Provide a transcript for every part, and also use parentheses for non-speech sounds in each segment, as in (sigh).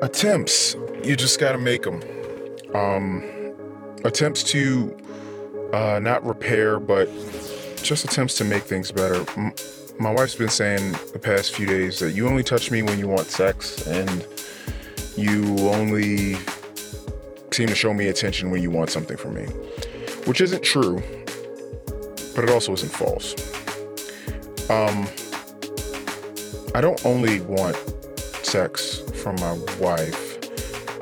attempts. You just got to make them. Um, attempts to uh, not repair, but just attempts to make things better. M- my wife's been saying the past few days that you only touch me when you want sex, and you only seem to show me attention when you want something from me, which isn't true, but it also isn't false. Um, I don't only want sex from my wife.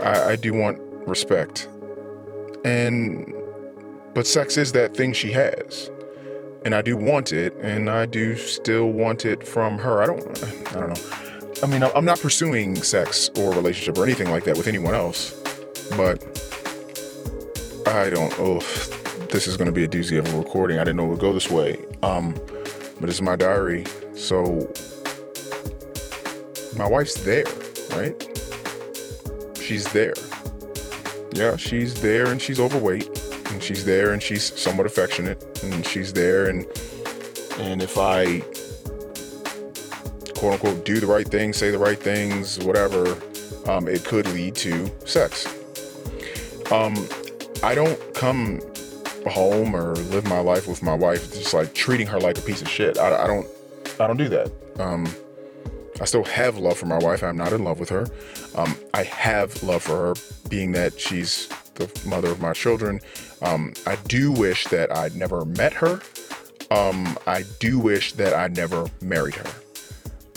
I, I do want respect, and but sex is that thing she has and I do want it, and I do still want it from her. I don't, I don't know. I mean, I'm not pursuing sex or relationship or anything like that with anyone else, but I don't. Oh, this is going to be a doozy of a recording. I didn't know it would go this way. Um, but it's my diary, so my wife's there, right? She's there. Yeah, she's there, and she's overweight and she's there and she's somewhat affectionate and she's there and and if I quote unquote do the right things, say the right things, whatever, um, it could lead to sex. Um, I don't come home or live my life with my wife just like treating her like a piece of shit. I, I don't I don't do that. Um, I still have love for my wife. I'm not in love with her. Um, I have love for her, being that she's the mother of my children. Um, I do wish that I'd never met her. Um, I do wish that I never married her.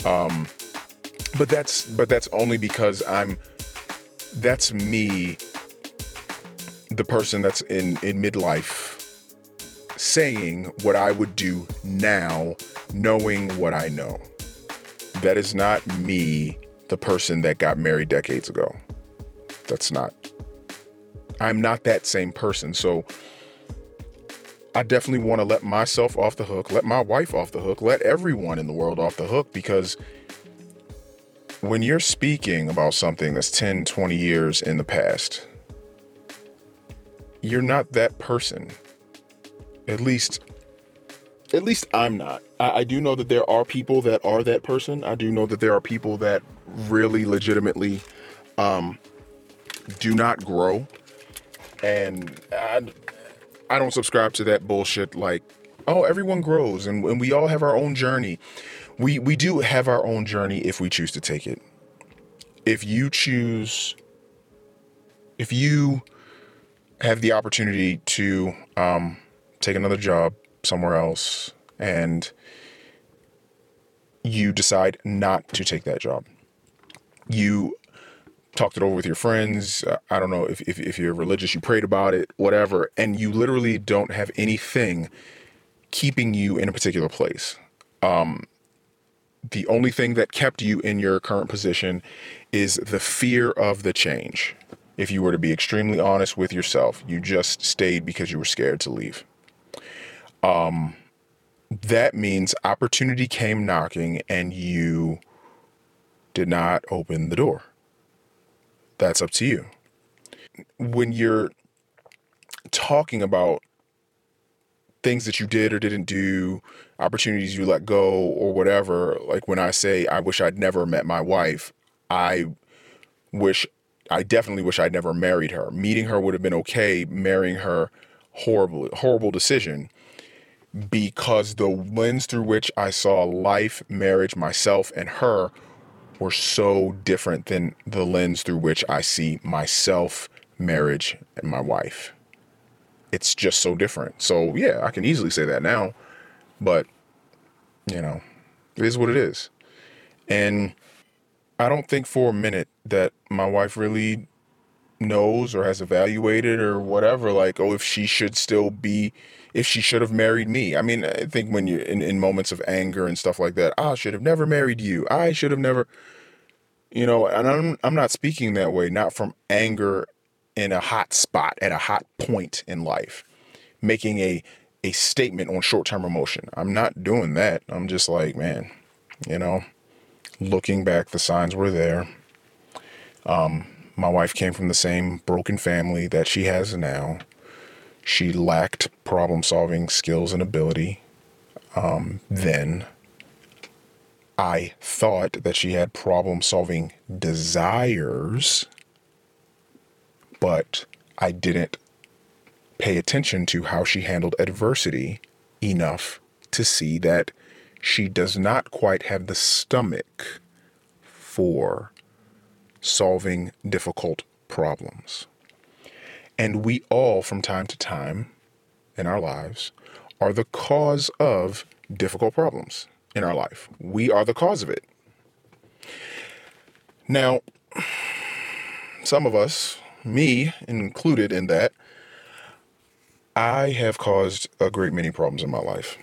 Um, but that's but that's only because I'm that's me, the person that's in in midlife, saying what I would do now, knowing what I know. That is not me, the person that got married decades ago. That's not I'm not that same person. So I definitely want to let myself off the hook, let my wife off the hook, let everyone in the world off the hook because when you're speaking about something that's 10, 20 years in the past, you're not that person. At least at least I'm not. I, I, do know that there are people that are that person. I do know that there are people that really legitimately um, do not grow and I, I don't subscribe to that bullshit. Like, oh, everyone grows, and, and we all have our own journey. We we do have our own journey if we choose to take it. If you choose, if you have the opportunity to um, take another job somewhere else, and you decide not to take that job, you talked it over with your friends. Uh, I don't know if, if, if you're religious, you prayed about it, whatever, and you literally don't have anything keeping you in a particular place. Um, the only thing that kept you in your current position is the fear of the change. If you were to be extremely honest with yourself, you just stayed because you were scared to leave. Um, that means opportunity came knocking and you did not open the door that's up to you. When you're talking about things that you did or didn't do, opportunities you let go, or whatever, like when I say, I wish I'd never met my wife, I wish, I definitely wish I'd never married her. Meeting her would have been okay, marrying her, horrible, horrible decision because the lens through which I saw life, marriage, myself, and her were so different than the lens through which I see myself, marriage, and my wife. It's just so different. So, yeah, I can easily say that now, but you know, it is what it is. And I don't think for a minute that my wife really knows or has evaluated or whatever, like, oh, if she should still be, if she should have married me. I mean, I think when you're in, in moments of anger and stuff like that, I should have never married you. I should have never, you know, and I'm, I'm not speaking that way, not from anger in a hot spot at a hot point in life, making a, a statement on short term emotion. I'm not doing that. I'm just like, man, you know, looking back, the signs were there. Um, my wife came from the same broken family that she has now. She lacked problem solving skills and ability um, then. I thought that she had problem solving desires, but I didn't pay attention to how she handled adversity enough to see that she does not quite have the stomach for solving difficult problems. And we all, from time to time in our lives, are the cause of difficult problems in our life. We are the cause of it. Now, some of us, me included in that, I have caused a great many problems in my life.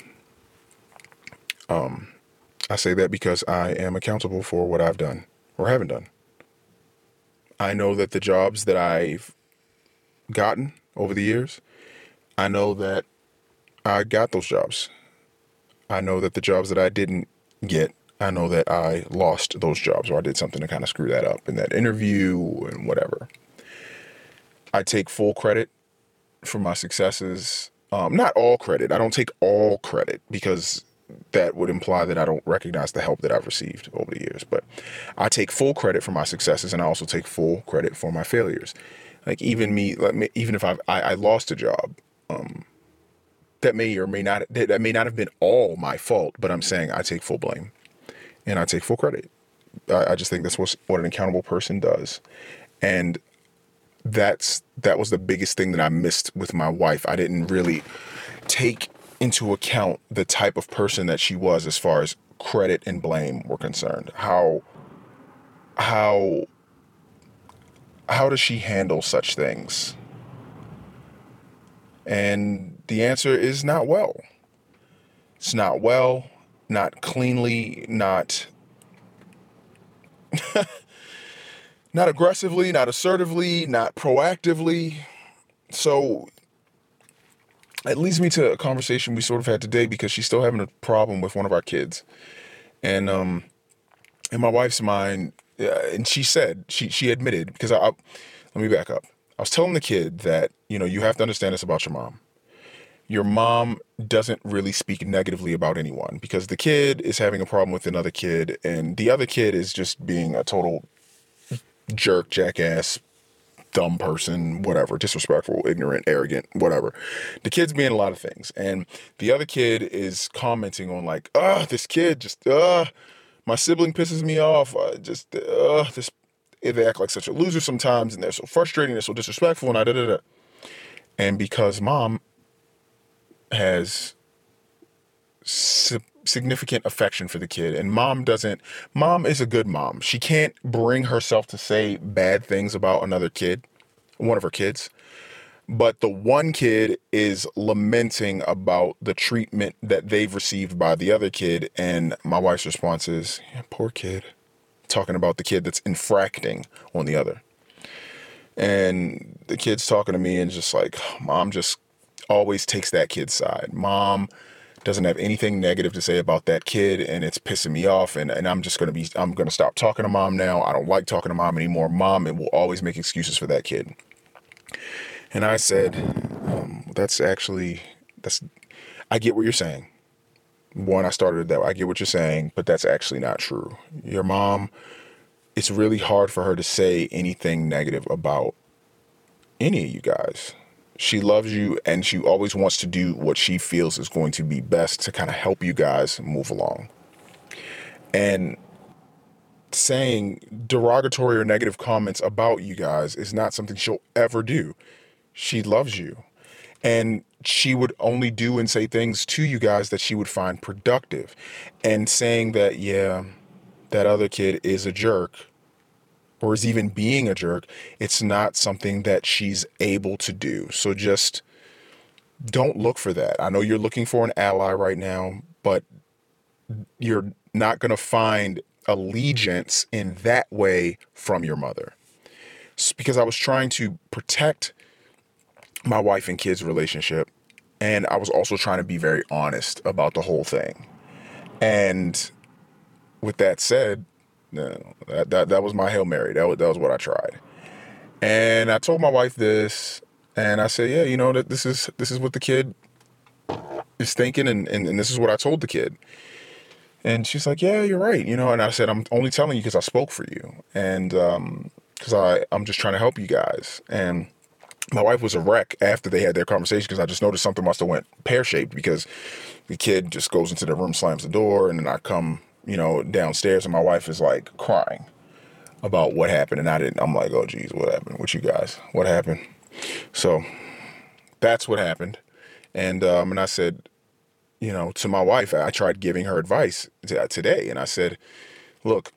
Um, I say that because I am accountable for what I've done or haven't done. I know that the jobs that I've gotten over the years, I know that I got those jobs. I know that the jobs that I didn't get, I know that I lost those jobs or I did something to kind of screw that up in that interview and whatever. I take full credit for my successes. Um, not all credit. I don't take all credit because that would imply that I don't recognize the help that I've received over the years. But I take full credit for my successes, and I also take full credit for my failures. Like even me, me even if I've, I, I lost a job, um, that may or may not that may not have been all my fault. But I'm saying I take full blame, and I take full credit. I, I just think that's what what an accountable person does, and that's that was the biggest thing that I missed with my wife. I didn't really take into account the type of person that she was as far as credit and blame were concerned. How how how does she handle such things? And the answer is not well. It's not well, not cleanly, not (laughs) not aggressively, not assertively, not proactively. So it leads me to a conversation we sort of had today because she's still having a problem with one of our kids. And um in my wife's mind, and she said, she she admitted because I, I let me back up. I was telling the kid that, you know, you have to understand this about your mom. Your mom doesn't really speak negatively about anyone because the kid is having a problem with another kid and the other kid is just being a total jerk, jackass, dumb person, whatever, disrespectful, ignorant, arrogant, whatever. The kid's being a lot of things. And the other kid is commenting on, like, oh, this kid just, uh, my sibling pisses me off. Uh, just, uh, this, they act like such a loser sometimes and they're so frustrating, they're so disrespectful, and I da da da. And because mom has significant affection for the kid and mom doesn't mom is a good mom she can't bring herself to say bad things about another kid one of her kids but the one kid is lamenting about the treatment that they've received by the other kid and my wife's response is yeah, poor kid talking about the kid that's infracting on the other. And the kid's talking to me and just like mom just always takes that kid's side. Mom doesn't have anything negative to say about that kid and it's pissing me off and, and i'm just going to be i'm going to stop talking to mom now. I don't like talking to mom anymore. Mom and will always make excuses for that kid and i said um, that's actually that's i get what you're saying one i started that i get what you're saying but that's actually not true your mom it's really hard for her to say anything negative about any of you guys she loves you and she always wants to do what she feels is going to be best to kind of help you guys move along. And saying derogatory or negative comments about you guys is not something she'll ever do. She loves you. And she would only do and say things to you guys that she would find productive. And saying that, yeah, that other kid is a jerk or is even being a jerk, it's not something that she's able to do. So just don't look for that. I know you're looking for an ally right now, but you're not going to find allegiance in that way from your mother. Because I was trying to protect my wife and kids' relationship, and I was also trying to be very honest about the whole thing. And with that said, no, that, that that was my hail mary. That was that was what I tried. And I told my wife this, and I said, yeah, you know that this is this is what the kid is thinking, and, and and this is what I told the kid. And she's like, yeah, you're right. You know, and I said, I'm only telling you because I spoke for you. And, um, cause I, I'm just trying to help you guys. And my wife was a wreck after they had their conversation because I just noticed something must have went pear shaped because the kid just goes into the room, slams the door, and then I come, you know, downstairs and my wife is like crying about what happened. And I didn't, I'm like, oh, geez, what happened with you guys? What happened? So that's what happened. And, um, and I said, you know, to my wife, I tried giving her advice today. And I said, look,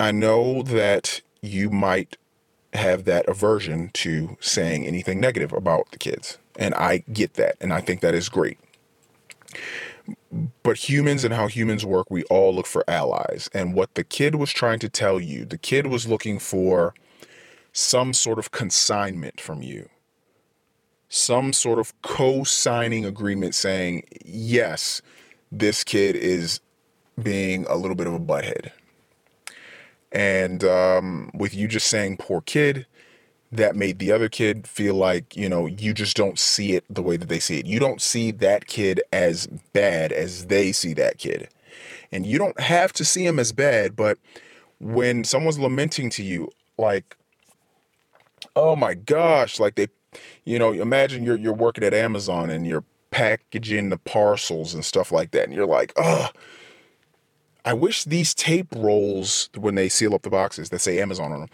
I know that you might have that aversion to saying anything negative about the kids. And I get that. And I think that is great. But humans and how humans work, we all look for allies. And what the kid was trying to tell you, the kid was looking for some sort of consignment from you, some sort of co signing agreement saying, yes, this kid is being a little bit of a butthead. And um, with you just saying poor kid, that made the other kid feel like, you know, you just don't see it the way that they see it. You don't see that kid as bad as they see that kid. And you don't have to see him as bad, but when someone's lamenting to you, like, oh my gosh, like they, you know, imagine you're you're working at Amazon and you're packaging the parcels and stuff like that, and you're like, oh, I wish these tape rolls, when they seal up the boxes that say Amazon on them,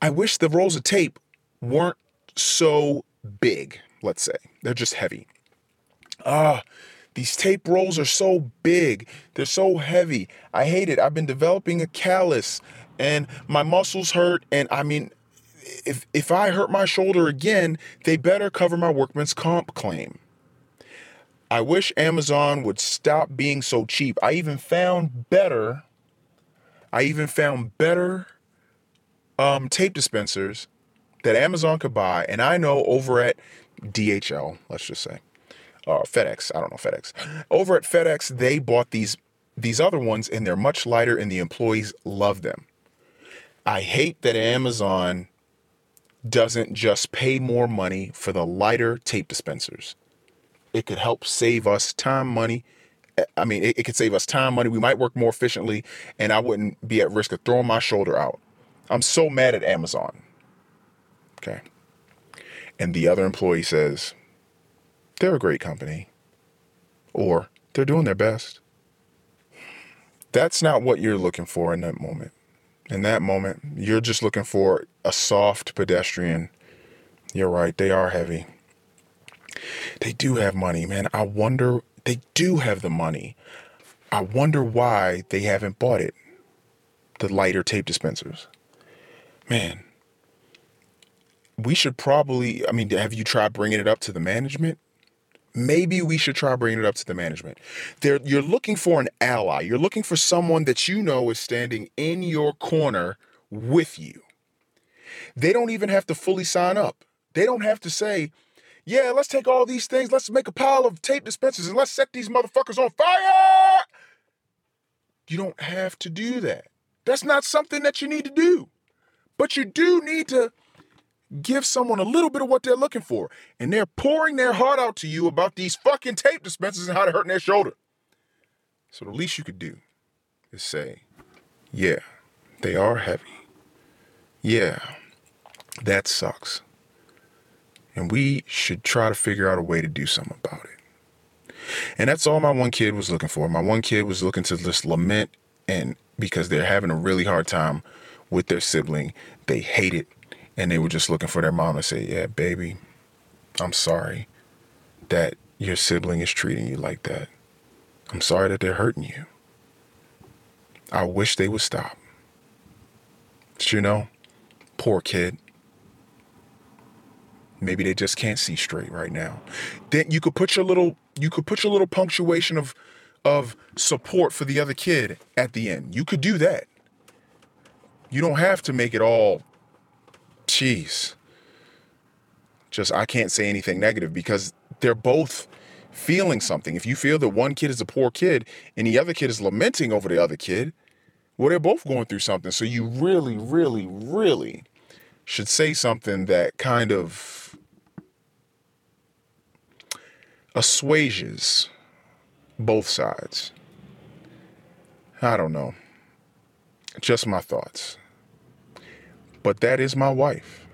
I wish the rolls of tape weren't so big, let's say. They're just heavy. Ah, these tape rolls are so big. They're so heavy. I hate it. I've been developing a callus and my muscles hurt. And I mean, if, if I hurt my shoulder again, they better cover my workman's comp claim. I wish Amazon would stop being so cheap. I even found better, I even found better um, tape dispensers that Amazon could buy. And I know over at DHL, let's just say, uh, FedEx, I don't know, FedEx. Over at FedEx, they bought these these other ones and they're much lighter and the employees love them. I hate that Amazon doesn't just pay more money for the lighter tape dispensers. It could help save us time, money. Eh, I mean, it, it, could save us time, money. We might work more efficiently, and I wouldn't be at risk of throwing my shoulder out. I'm so mad at Amazon. Okay. And the other employee says, they're a great company, or they're doing their best. That's not what you're looking for in that moment. In that moment, you're just looking for a soft pedestrian. You're right, they are heavy. They do have money, man. I wonder, they do have the money. I wonder why they haven't bought it. The lighter tape dispensers. Man, we should probably, I mean, have you tried bringing it up to the management? Maybe we should try bringing it up to the management. There, you're looking for an ally. You're looking for someone that you know is standing in your corner with you. They don't even have to fully sign up. They don't have to say, yeah, let's take all these things, let's make a pile of tape dispensers and let's set these motherfuckers on fire. You don't have to do that. That's not something that you need to do. But you do need to give someone a little bit of what they're looking for. And they're pouring their heart out to you about these fucking tape dispensers and how they're hurting their shoulder. So the least you could do is say, yeah, they are heavy. Yeah, that sucks. And we should try to figure out a way to do something about it. And that's all my one kid was looking for. My one kid was looking to just lament and because they're having a really hard time with their sibling. They hate it. And they were just looking for their mom to say, Yeah, baby, I'm sorry that your sibling is treating you like that. I'm sorry that they're hurting you. I wish they would stop. But you know, poor kid. Maybe they just can't see straight right now. Then you could put your little you could put your little punctuation of of support for the other kid at the end. You could do that. You don't have to make it all jeez. Just I can't say anything negative because they're both feeling something. If you feel that one kid is a poor kid and the other kid is lamenting over the other kid, well, they're both going through something. So you really, really, really should say something that kind of assuages both sides. I don't know. Just my thoughts. But that is my wife.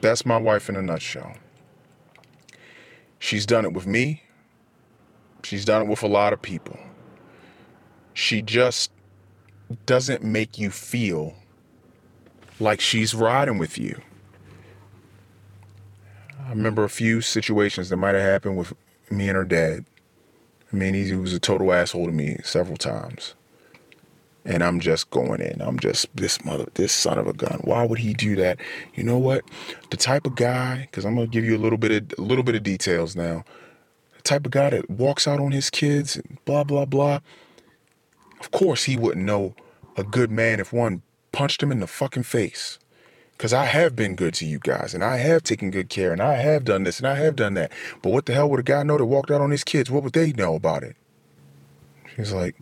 That's my wife in a nutshell. She's done it with me. She's done it with a lot of people. She just doesn't make you feel like she's riding with you. I remember a few situations that might have happened with me and her dad. I mean, he was a total asshole to me several times. And I'm just going in. I'm just this mother, this son of a gun. Why would he do that? You know what? The type of guy, because I'm gonna give you a little bit of a little bit of details now. The type of guy that walks out on his kids blah blah blah. Of course, he wouldn't know a good man if one punched him in the fucking face. Because I have been good to you guys, and I have taken good care, and I have done this, and I have done that. But what the hell would a guy know that walked out on his kids? What would they know about it? She's like,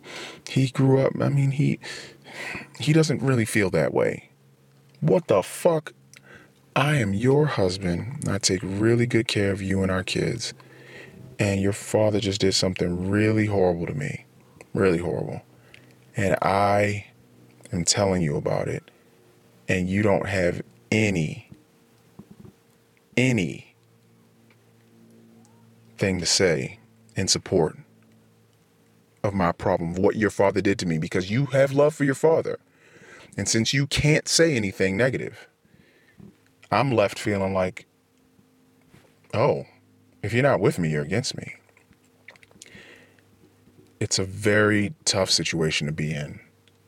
he grew up. I mean, he he doesn't really feel that way. What the fuck? I am your husband. I take really good care of you and our kids. And your father just did something really horrible to me. Really horrible. And I am telling you about it and you don't have any, any thing to say in support of my problem, what your father did to me, because you have love for your father. And since you can't say anything negative, I'm left feeling like, oh, if you're not with me, you're against me. It's a very tough situation to be in.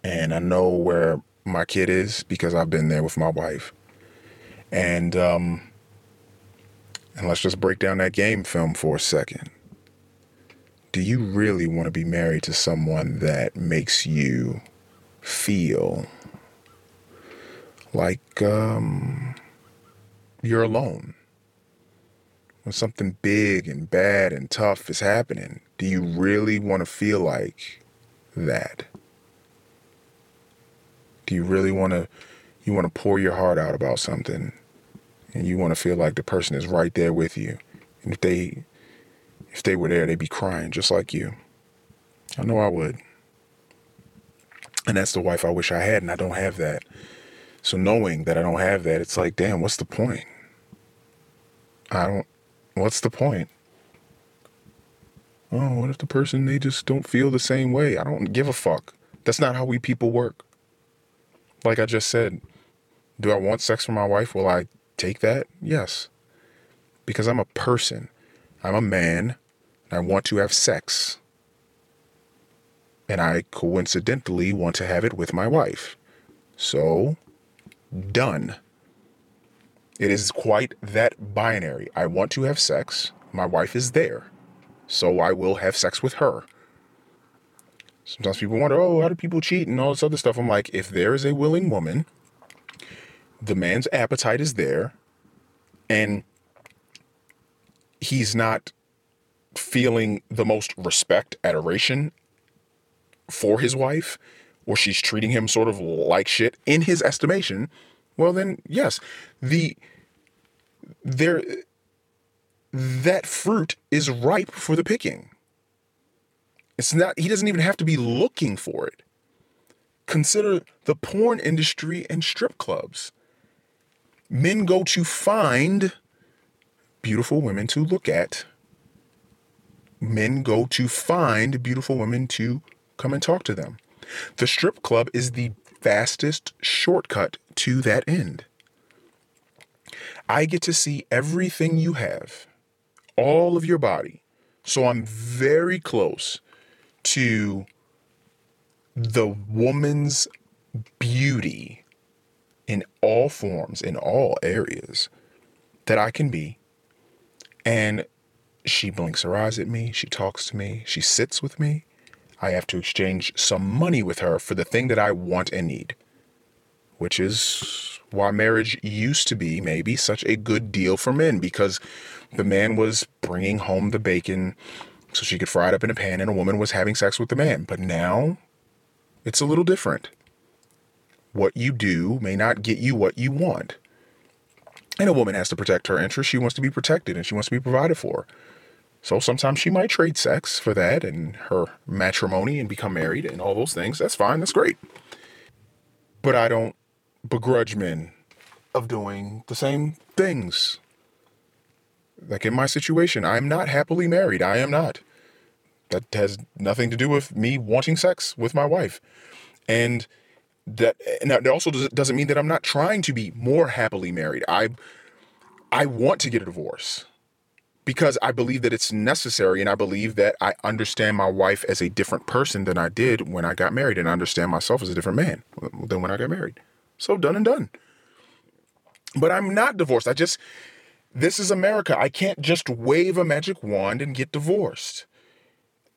And I know where my kid is because I've been there with my wife. And um, and let's just break down that game film for a second. Do you really want to be married to someone that makes you feel like um, you're alone? When something big and bad and tough is happening, do you really want to feel like that? You really want to you want to pour your heart out about something and you want to feel like the person is right there with you. And if they if they were there, they'd be crying just like you. I know I would. And that's the wife I wish I had, and I don't have that. So knowing that I don't have that, it's like, damn, what's the point? I don't what's the point? Oh, what if the person they just don't feel the same way? I don't give a fuck. That's not how we people work like I just said, do I want sex from my wife? Will I take that? Yes. Because I'm a person. I'm a man. And I want to have sex. And I coincidentally want to have it with my wife. So, done. It is quite that binary. I want to have sex. My wife is there. So I will have sex with her. Sometimes people wonder, oh, how do people cheat and all this other stuff? I'm like, if there is a willing woman, the man's appetite is there, and he's not feeling the most respect, adoration for his wife, or she's treating him sort of like shit in his estimation, well then yes, the there that fruit is ripe for the picking. It's not, he doesn't even have to be looking for it. Consider the porn industry and strip clubs. Men go to find beautiful women to look at. Men go to find beautiful women to come and talk to them. The strip club is the fastest shortcut to that end. I get to see everything you have, all of your body. So I'm very close to the woman's beauty in all forms, in all areas that I can be. And she blinks her eyes at me, she talks to me, she sits with me. I have to exchange some money with her for the thing that I want and need, which is why marriage used to be maybe such a good deal for men because the man was bringing home the bacon, so she could fry it up in a pan and a woman was having sex with the man. But now it's a little different. What you do may not get you what you want. And a woman has to protect her interests. She wants to be protected and she wants to be provided for. So sometimes she might trade sex for that and her matrimony and become married and all those things. That's fine. That's great. But I don't begrudge men of doing the same things. Like in my situation, I'm not happily married. I am not. That has nothing to do with me wanting sex with my wife. And that now it also doesn't mean that I'm not trying to be more happily married. I I want to get a divorce because I believe that it's necessary and I believe that I understand my wife as a different person than I did when I got married and I understand myself as a different man than when I got married. So done and done. But I'm not divorced. I just this is America. I can't just wave a magic wand and get divorced.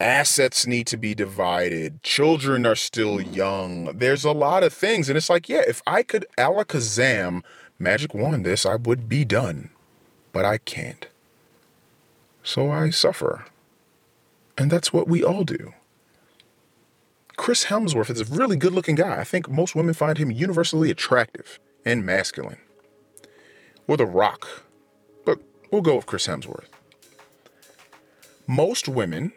Assets need to be divided. Children are still young. There's a lot of things. And it's like, yeah, if I could alakazam magic wand this, I would be done. But I can't. So I suffer. And that's what we all do. Chris Hemsworth is a really good looking guy. I think most women find him universally attractive and masculine. Or The Rock. We'll go with Chris Hemsworth. Most women,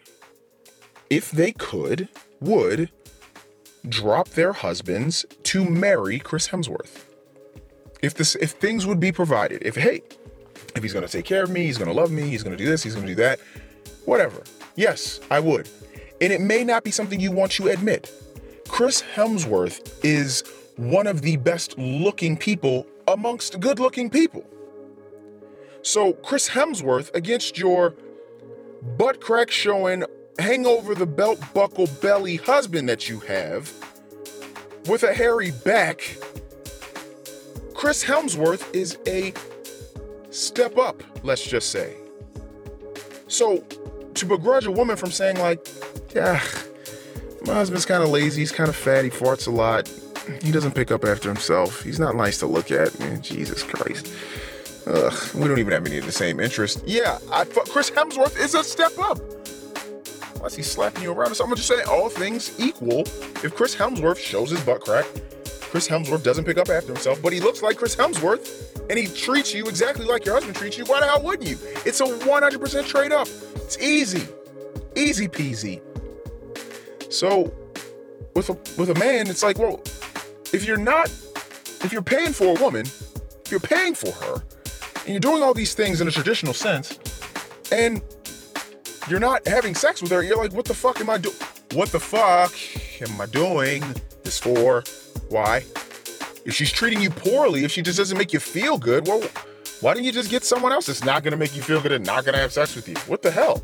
if they could, would drop their husbands to marry Chris Hemsworth. If this if things would be provided, if hey, if he's to take care of me, he's to love me, he's to do this, he's to do that, whatever. Yes, I would. And it may not be something you want to admit. Chris Hemsworth is one of the best looking people amongst good looking people. So, Chris Hemsworth against your butt crack showing, hangover the belt buckle belly husband that you have with a hairy back, Chris Hemsworth is a step up, let's just say. So, to begrudge a woman from saying, like, yeah, my husband's kind of lazy, he's kind of fat, he farts a lot, he doesn't pick up after himself, he's not nice to look at, man, Jesus Christ. Ugh, we don't even have any of the same interests. Yeah, I, Chris Hemsworth is a step up. Why is he slapping you around? So I'm just say, all things equal, if Chris Hemsworth shows his butt crack, Chris Hemsworth doesn't pick up after himself, but he looks like Chris Hemsworth, and he treats you exactly like your husband treats you, why the hell wouldn't you? It's a 100% trade up. It's easy, easy peasy. So, with a with a man, it's like, well, if you're not, if you're paying for a woman, you're paying for her, and you're doing all these things in a traditional sense, and you're not having sex with her, you're like, what the fuck am I doing? What the fuck am I doing this for? Why? If she's treating you poorly, if she just doesn't make you feel good, well, why don't you just get someone else that's not gonna make you feel good and not gonna have sex with you? What the hell?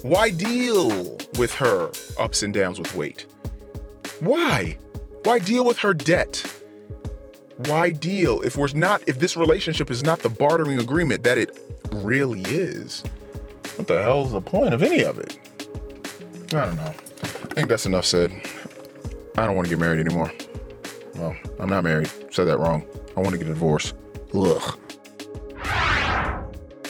Why deal with her ups and downs with weight? Why? Why deal with her debt? Why deal if we're not if this relationship is not the bartering agreement that it really is? What the hell's the point of any of it? I don't know. I think that's enough said. I don't want to get married anymore. Well, I'm not married. Said that wrong. I want to get a divorce. Ugh.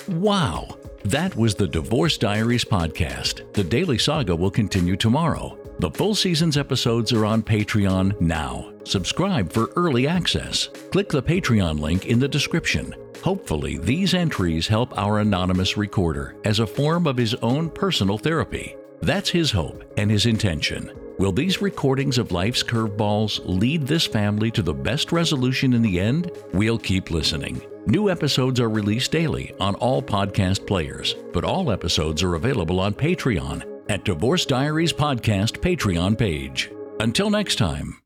Wow. That was the Divorce Diaries podcast. The Daily Saga will continue tomorrow. The full season's episodes are on Patreon now. Subscribe for early access. Click the Patreon link in the description. Hopefully, these entries help our anonymous recorder as a form of his own personal therapy. That's his hope and his intention. Will these recordings of life's curveballs lead this family to the best resolution in the end? We'll keep listening. New episodes are released daily on all podcast players, but all episodes are available on Patreon at Divorce Diaries Podcast Patreon page. Until next time.